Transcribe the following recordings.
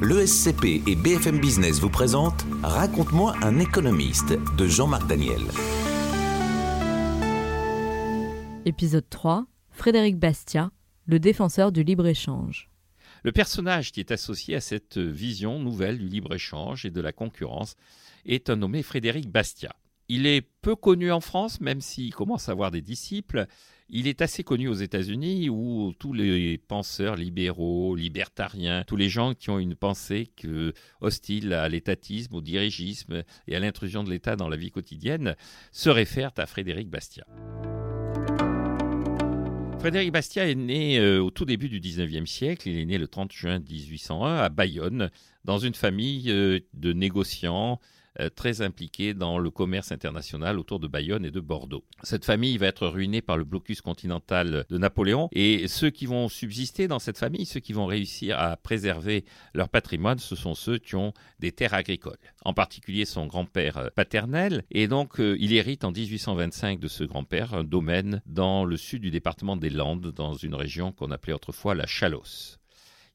L'ESCP et BFM Business vous présentent Raconte-moi un économiste de Jean-Marc Daniel. Épisode 3 Frédéric Bastia, le défenseur du libre-échange. Le personnage qui est associé à cette vision nouvelle du libre-échange et de la concurrence est un nommé Frédéric Bastia. Il est peu connu en France, même s'il commence à avoir des disciples. Il est assez connu aux États-Unis où tous les penseurs libéraux, libertariens, tous les gens qui ont une pensée hostile à l'étatisme, au dirigisme et à l'intrusion de l'État dans la vie quotidienne se réfèrent à Frédéric Bastia. Frédéric Bastia est né euh, au tout début du 19e siècle. Il est né le 30 juin 1801 à Bayonne, dans une famille euh, de négociants très impliqué dans le commerce international autour de Bayonne et de Bordeaux. Cette famille va être ruinée par le blocus continental de Napoléon et ceux qui vont subsister dans cette famille, ceux qui vont réussir à préserver leur patrimoine, ce sont ceux qui ont des terres agricoles, en particulier son grand-père euh, paternel. Et donc, euh, il hérite en 1825 de ce grand-père un domaine dans le sud du département des Landes, dans une région qu'on appelait autrefois la Chalosse.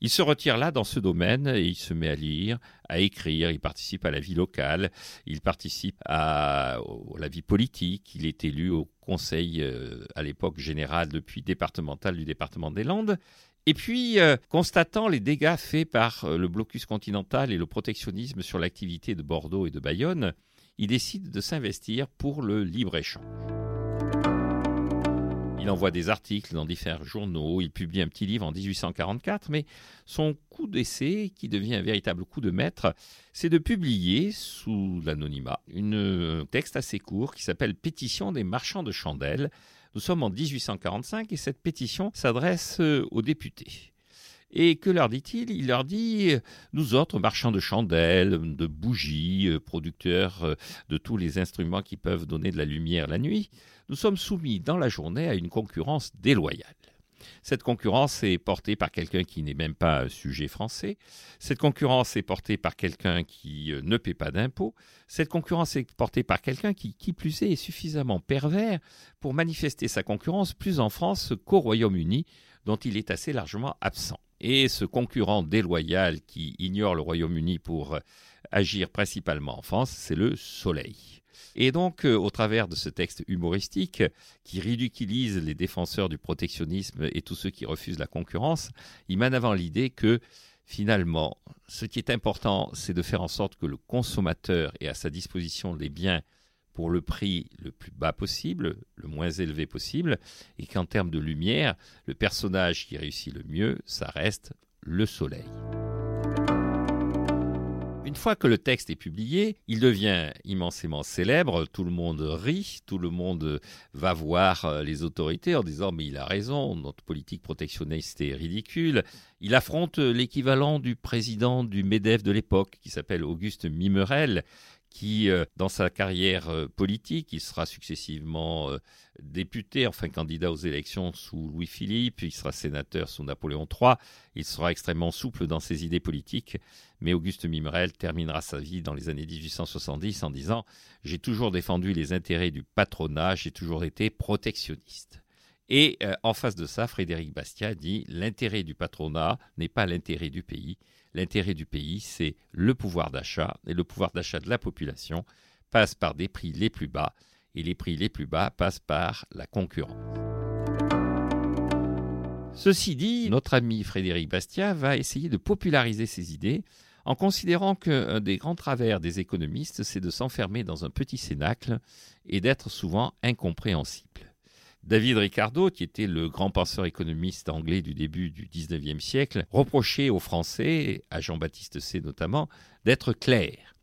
Il se retire là dans ce domaine et il se met à lire, à écrire, il participe à la vie locale, il participe à, la vie politique, il est élu au conseil euh, à l'époque général depuis départemental du département des Landes. Et puis, euh, constatant les dégâts faits par euh, le blocus continental et le protectionnisme sur l'activité de Bordeaux et de Bayonne, il décide de s'investir pour le libre-échange. Il envoie des articles dans différents journaux, il publie un petit livre en 1844, mais son coup d'essai, qui devient un véritable coup de maître, c'est de publier, sous l'anonymat, un texte assez court qui s'appelle Pétition des marchands de chandelles. Nous sommes en 1845 et cette pétition s'adresse euh, aux députés. Et que leur dit-il? Il leur dit Nous autres, marchands de chandelles, de bougies, euh, producteurs euh, de tous les instruments qui peuvent donner de la lumière la nuit, nous sommes soumis dans la journée à une concurrence déloyale. Cette concurrence est portée par quelqu'un qui n'est même pas un sujet français. Cette concurrence est portée par quelqu'un qui euh, ne paie pas d'impôts. Cette concurrence est portée par quelqu'un qui, qui plus est, est suffisamment pervers pour manifester sa concurrence plus en France qu'au Royaume-Uni, dont il est assez largement absent. Et ce concurrent déloyal qui ignore le Royaume-Uni pour euh, agir principalement en France, c'est le Soleil. Et donc, euh, au travers de ce texte humoristique qui ridiculise les défenseurs du protectionnisme et tous ceux qui refusent la concurrence, il mène avant l'idée que finalement, ce qui est important, c'est de faire en sorte que le consommateur ait à sa disposition les biens pour le prix le plus bas possible, le moins élevé possible, et qu'en termes de lumière, le personnage qui réussit le mieux, ça reste le soleil. Une fois que le texte est publié, il devient immensément célèbre, tout le monde rit, tout le monde va voir euh, les autorités en disant mais il a raison, notre politique protectionniste est ridicule. Il affronte l'équivalent du président du MEDEF de l'époque qui s'appelle Auguste Mimerel qui, euh, dans sa carrière euh, politique, il sera successivement euh, député, enfin candidat aux élections sous Louis-Philippe, il sera sénateur sous Napoléon III, il sera extrêmement souple dans ses idées politiques, mais Auguste Mimerel terminera sa vie dans les années 1870 en disant « J'ai toujours défendu les intérêts du patronat, j'ai toujours été protectionniste ». Et en face de ça, Frédéric Bastiat dit l'intérêt du patronat n'est pas l'intérêt du pays, L'intérêt du pays, c'est le pouvoir d'achat, et le pouvoir d'achat de la population passe par des prix les plus bas, et les prix les plus bas passent par la concurrence. Ceci dit, notre ami Frédéric Bastiat va essayer de populariser ses idées en considérant qu'un des grands travers des économistes, c'est de s'enfermer dans un petit cénacle et d'être souvent incompréhensible. David Ricardo, qui était le grand penseur économiste anglais du début du XIXe siècle, reprochait aux Français, à Jean-Baptiste C notamment, d'être clairs.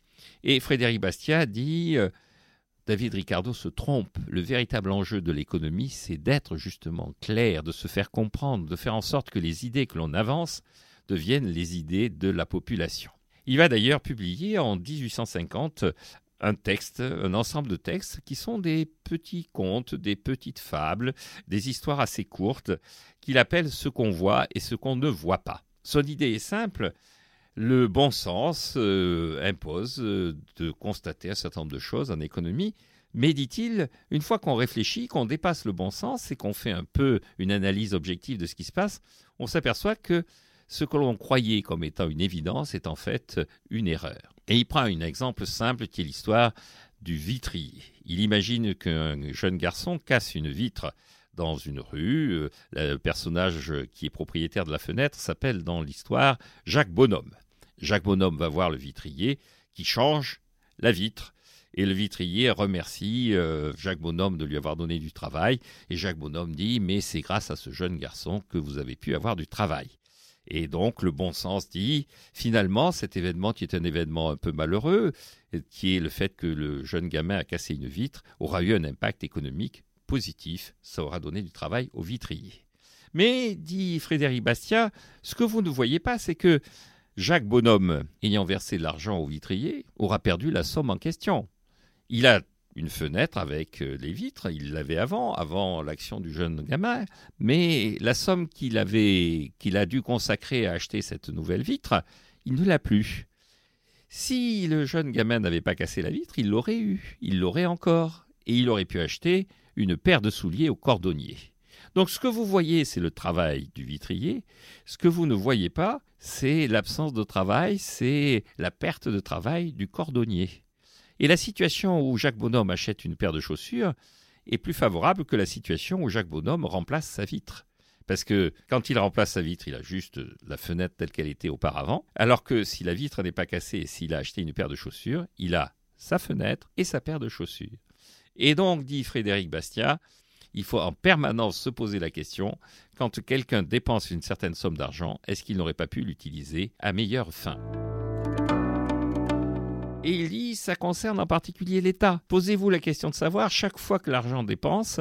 Et Frédéric Bastiat dit euh, David Ricardo se trompe. Le véritable enjeu de l'économie, c'est d'être justement clair, de se faire comprendre, de faire en sorte que les idées que l'on avance deviennent les idées de la population. Il va d'ailleurs publier en 1850 un texte, un ensemble de textes qui sont des petits contes, des petites fables, des histoires assez courtes qu'il appelle ce qu'on voit et ce qu'on ne voit pas. Son idée est simple, le bon sens euh, impose euh, de constater un certain nombre de choses en économie, mais dit-il, une fois qu'on réfléchit, qu'on dépasse le bon sens et qu'on fait un peu une analyse objective de ce qui se passe, on s'aperçoit que ce que l'on croyait comme étant une évidence est en fait une erreur. Et il prend un exemple simple qui est l'histoire du vitrier. Il imagine qu'un jeune garçon casse une vitre dans une rue. Euh, le personnage qui est propriétaire de la fenêtre s'appelle dans l'histoire Jacques Bonhomme. Jacques Bonhomme va voir le vitrier qui change la vitre. Et le vitrier remercie euh, Jacques Bonhomme de lui avoir donné du travail. Et Jacques Bonhomme dit Mais c'est grâce à ce jeune garçon que vous avez pu avoir du travail. Et donc le bon sens dit, finalement, cet événement qui est un événement un peu malheureux, qui est le fait que le jeune gamin a cassé une vitre, aura eu un impact économique positif, ça aura donné du travail au vitrier. Mais, dit Frédéric Bastia, ce que vous ne voyez pas, c'est que Jacques Bonhomme, ayant versé l'argent au vitrier, aura perdu la somme en question. Il a une fenêtre avec euh, les vitres, il l'avait avant, avant l'action du jeune gamin, mais la somme qu'il avait, qu'il a dû consacrer à acheter cette nouvelle vitre, il ne l'a plus. Si le jeune gamin n'avait pas cassé la vitre, il l'aurait eu, il l'aurait encore, et il aurait pu acheter une paire de souliers au cordonnier. Donc ce que vous voyez, c'est le travail du vitrier. Ce que vous ne voyez pas, c'est l'absence de travail, c'est la perte de travail du cordonnier. Et la situation où Jacques Bonhomme achète une paire de chaussures est plus favorable que la situation où Jacques Bonhomme remplace sa vitre. Parce que quand il remplace sa vitre, il a juste la fenêtre telle qu'elle était auparavant. Alors que si la vitre n'est pas cassée et s'il a acheté une paire de chaussures, il a sa fenêtre et sa paire de chaussures. Et donc, dit Frédéric Bastia, il faut en permanence se poser la question, quand quelqu'un dépense une certaine somme d'argent, est-ce qu'il n'aurait pas pu l'utiliser à meilleure fin? Et il dit, ça concerne en particulier l'État. Posez-vous la question de savoir, chaque fois que l'argent dépense,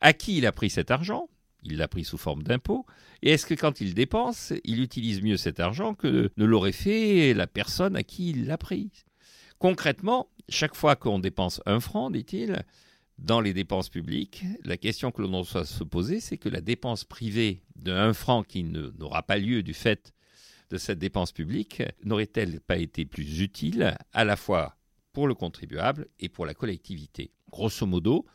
à qui il a pris cet argent? Il l'a pris sous forme d'impôt. Et est-ce que quand il dépense, il utilise mieux cet argent que ne l'aurait fait la personne à qui il l'a pris? Concrètement, chaque fois qu'on dépense un franc, dit-il, dans les dépenses publiques, la question que l'on doit se poser, c'est que la dépense privée de un franc qui n'aura pas lieu du fait de cette dépense publique n'aurait-elle pas été plus utile à la fois pour le contribuable et pour la collectivité? Grosso modo,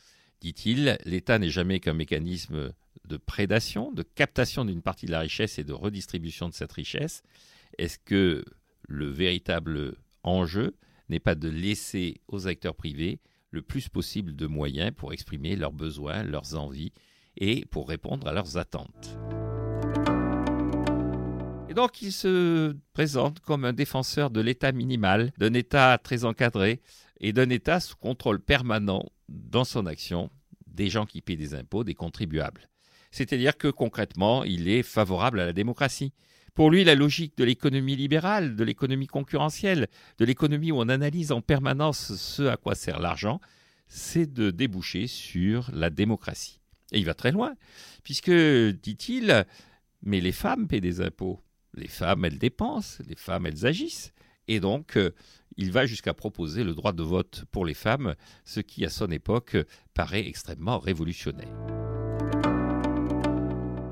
dit-il, l'État n'est jamais qu'un mécanisme de prédation, de captation d'une partie de la richesse et de redistribution de cette richesse. Est-ce que le véritable enjeu n'est pas de laisser aux acteurs privés le plus possible de moyens pour exprimer leurs besoins, leurs envies et pour répondre à leurs attentes? Donc il se présente comme un défenseur de l'État minimal, d'un État très encadré et d'un État sous contrôle permanent dans son action des gens qui paient des impôts, des contribuables. C'est-à-dire que concrètement, il est favorable à la démocratie. Pour lui, la logique de l'économie libérale, de l'économie concurrentielle, de l'économie où on analyse en permanence ce à quoi sert l'argent, c'est de déboucher sur la démocratie. Et il va très loin, puisque, dit-il, mais les femmes paient des impôts. Les femmes, elles dépensent, les femmes, elles agissent. Et donc, euh, il va jusqu'à proposer le droit de vote pour les femmes, ce qui, à son époque, paraît extrêmement révolutionnaire.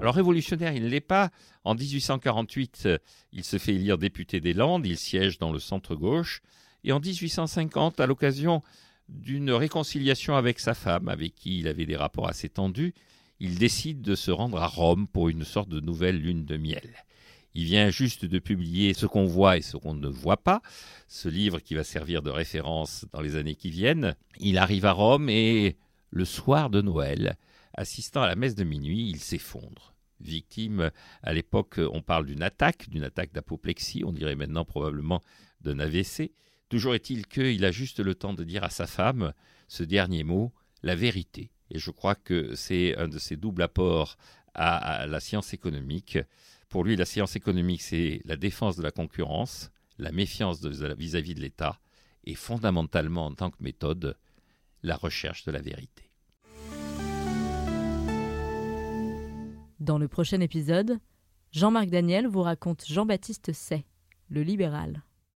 Alors révolutionnaire, il ne l'est pas. En 1848, il se fait élire député des Landes, il siège dans le centre-gauche. Et en 1850, à l'occasion d'une réconciliation avec sa femme, avec qui il avait des rapports assez tendus, il décide de se rendre à Rome pour une sorte de nouvelle lune de miel. Il vient juste de publier Ce qu'on voit et ce qu'on ne voit pas, ce livre qui va servir de référence dans les années qui viennent. Il arrive à Rome et le soir de Noël, assistant à la messe de minuit, il s'effondre. Victime, à l'époque, on parle d'une attaque, d'une attaque d'apoplexie, on dirait maintenant probablement d'un AVC. Toujours est-il qu'il a juste le temps de dire à sa femme ce dernier mot, la vérité. Et je crois que c'est un de ses doubles apports à, la science économique. Pour lui, la science économique, c'est la défense de la concurrence, la méfiance vis-à-vis de l'État et fondamentalement en tant que méthode, la recherche de la vérité. Dans le prochain épisode, Jean-Marc Daniel vous raconte Jean-Baptiste Say, le libéral.